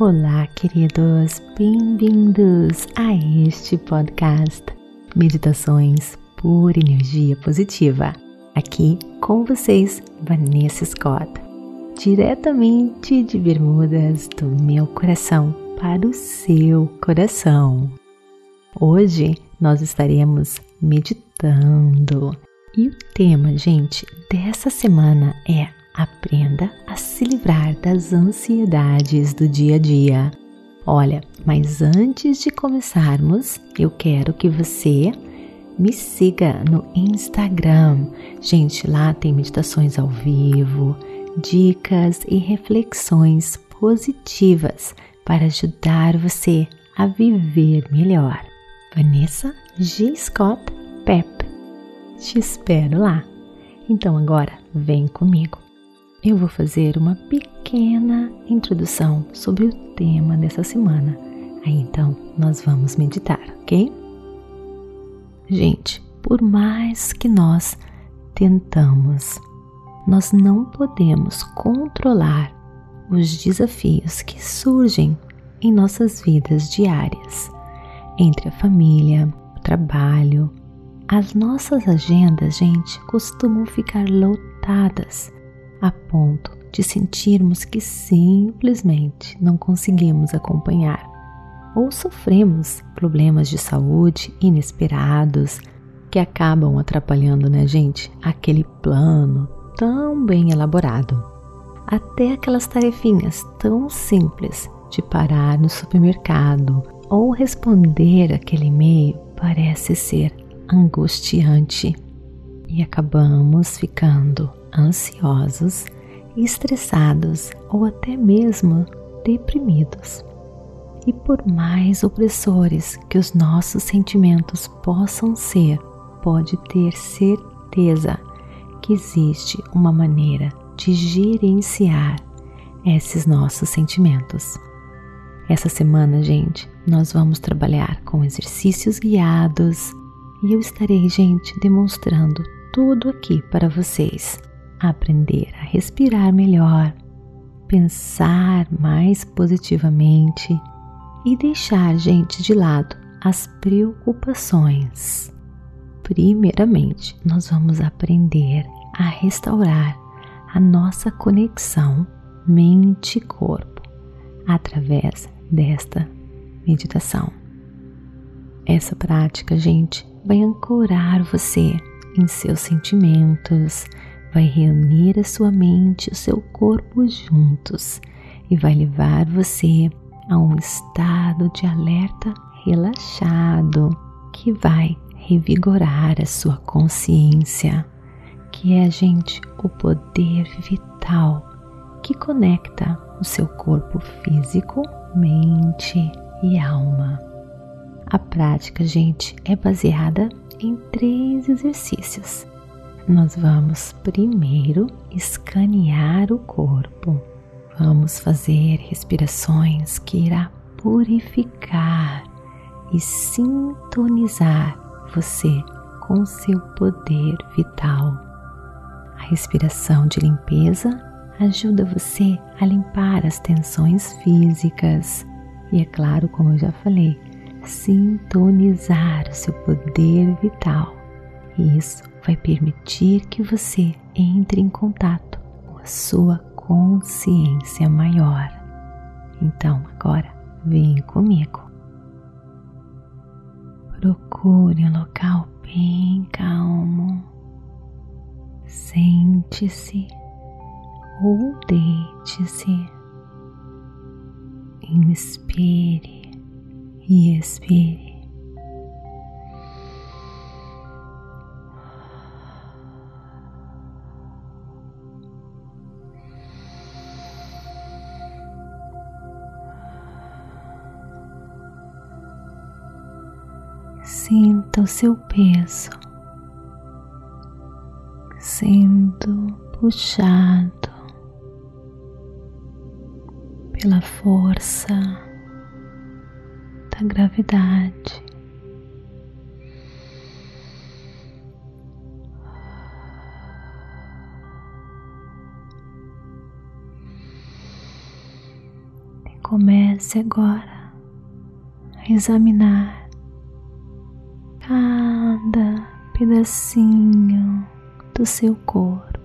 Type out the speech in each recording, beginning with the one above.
Olá, queridos, bem-vindos a este podcast Meditações por Energia Positiva. Aqui com vocês, Vanessa Scott, diretamente de Bermudas do meu coração para o seu coração. Hoje nós estaremos meditando e o tema, gente, dessa semana é Aprenda livrar das ansiedades do dia a dia. Olha, mas antes de começarmos, eu quero que você me siga no Instagram. Gente, lá tem meditações ao vivo, dicas e reflexões positivas para ajudar você a viver melhor. Vanessa G. Scott Pep. Te espero lá. Então agora vem comigo eu vou fazer uma pequena introdução sobre o tema dessa semana. Aí então nós vamos meditar, ok? Gente, por mais que nós tentamos, nós não podemos controlar os desafios que surgem em nossas vidas diárias, entre a família, o trabalho. As nossas agendas, gente, costumam ficar lotadas a ponto de sentirmos que simplesmente não conseguimos acompanhar ou sofremos problemas de saúde inesperados que acabam atrapalhando, né, gente, aquele plano tão bem elaborado. Até aquelas tarefinhas tão simples de parar no supermercado ou responder aquele e-mail parece ser angustiante e acabamos ficando ansiosos, estressados ou até mesmo deprimidos. E por mais opressores que os nossos sentimentos possam ser, pode ter certeza que existe uma maneira de gerenciar esses nossos sentimentos. Essa semana, gente, nós vamos trabalhar com exercícios guiados e eu estarei, gente, demonstrando tudo aqui para vocês aprender a respirar melhor, pensar mais positivamente e deixar, gente, de lado as preocupações. Primeiramente, nós vamos aprender a restaurar a nossa conexão mente-corpo através desta meditação. Essa prática, gente, vai ancorar você em seus sentimentos, vai reunir a sua mente e o seu corpo juntos e vai levar você a um estado de alerta relaxado que vai revigorar a sua consciência, que é, gente, o poder vital que conecta o seu corpo físico, mente e alma. A prática, gente, é baseada em três exercícios nós vamos primeiro escanear o corpo. Vamos fazer respirações que irá purificar e sintonizar você com seu poder vital. A respiração de limpeza ajuda você a limpar as tensões físicas e, é claro, como eu já falei, sintonizar o seu poder vital. Isso vai permitir que você entre em contato com a sua consciência maior. Então, agora vem comigo. Procure um local bem calmo. Sente-se ou deite-se. Inspire e expire. Sinta o seu peso sendo puxado pela força da gravidade. Comece agora a examinar pedacinho do seu corpo.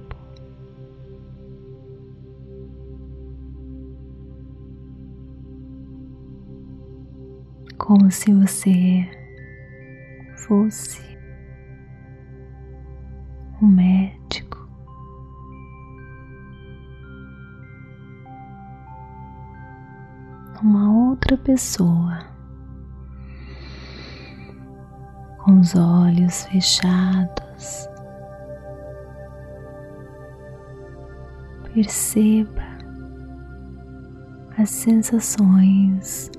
Como se você fosse um médico. Uma outra pessoa com os olhos fechados. Perceba as sensações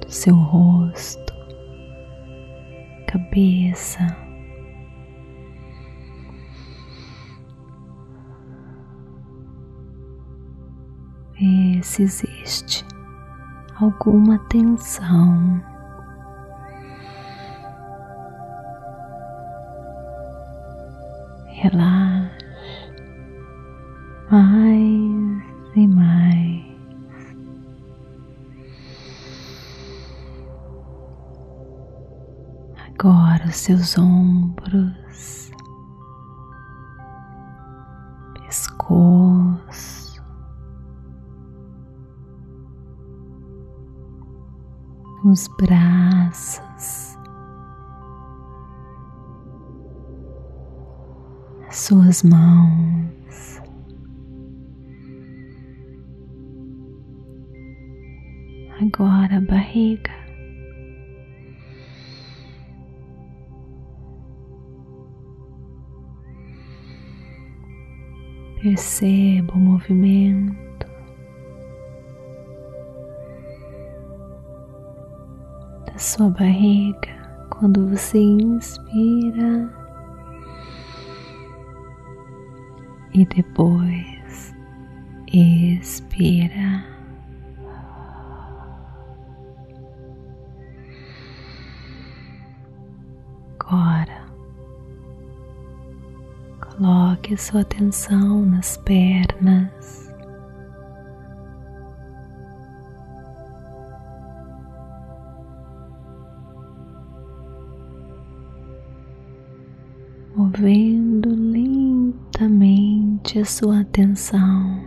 do seu rosto, cabeça. Vê se existe alguma tensão. Relaxe mais e mais. Agora os seus ombros, pescoço, os braços, suas mãos. Agora a barriga. Perceba o movimento da sua barriga quando você inspira e depois expira. Agora Coloque sua atenção nas pernas. Movendo lentamente a sua atenção,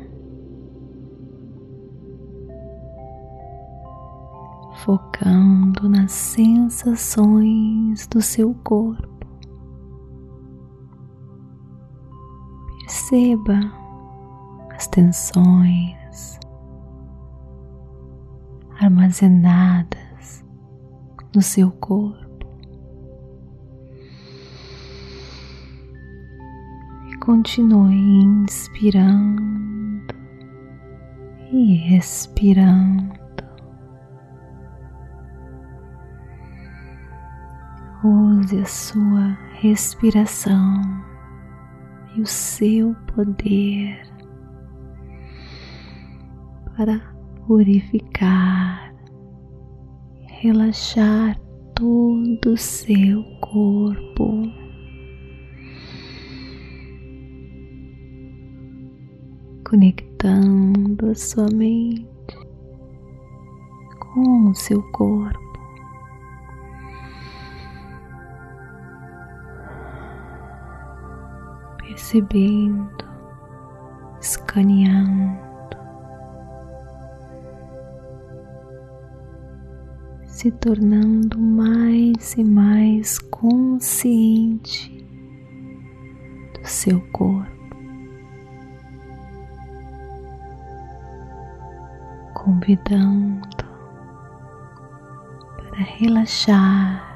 focando nas sensações do seu corpo. Perceba as tensões armazenadas no seu corpo continue inspirando e expirando. Use a sua respiração e o seu poder para purificar, relaxar todo o seu corpo. Conectando a sua mente com o seu corpo. percebendo, escaneando, se tornando mais e mais consciente do seu corpo. Convidando para relaxar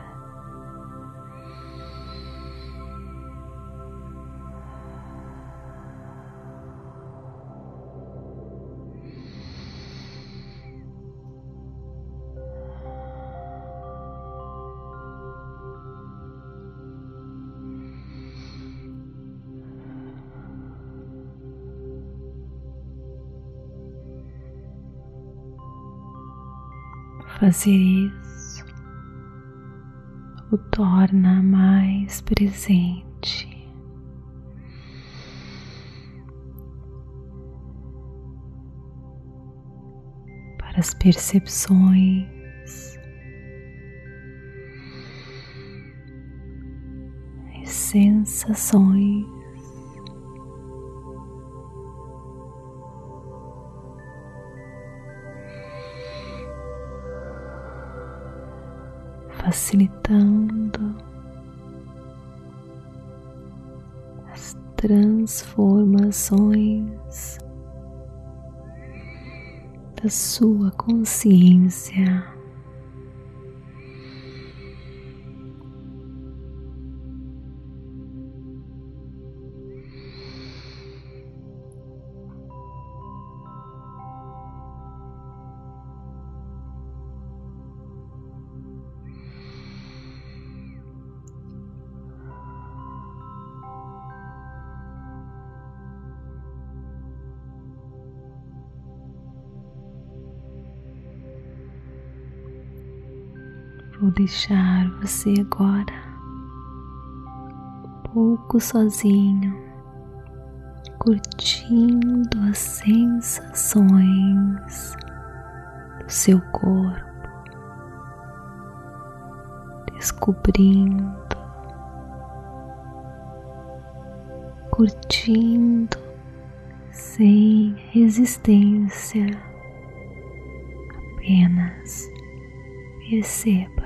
Fazer isso o torna mais presente. para as percepções, as sensações. Facilitando as transformações da sua consciência. Vou deixar você agora um pouco sozinho, curtindo as sensações do seu corpo, descobrindo, curtindo sem resistência, apenas perceba.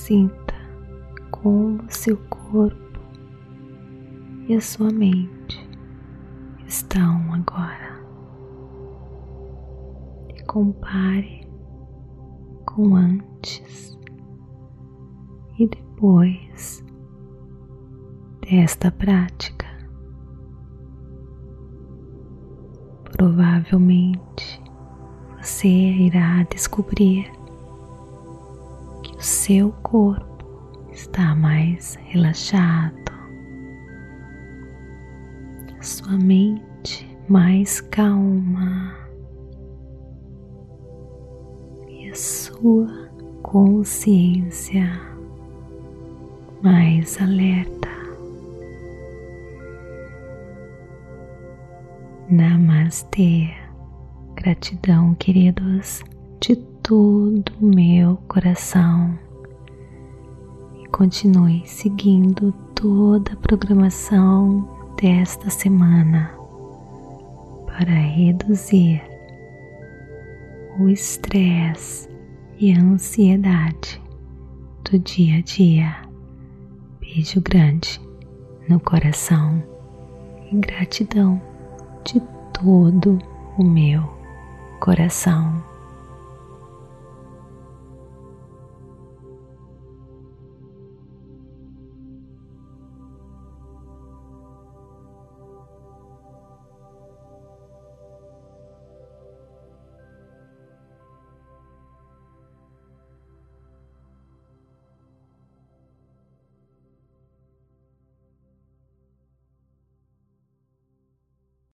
Sinta como seu corpo e a sua mente estão agora. E compare com antes e depois desta prática. Provavelmente você irá descobrir o seu corpo está mais relaxado, sua mente mais calma e a sua consciência mais alerta. Namastê. Gratidão, queridos, de todo o meu coração. E continue seguindo toda a programação desta semana para reduzir o estresse e a ansiedade do dia a dia. Beijo grande no coração e gratidão de todo o meu coração.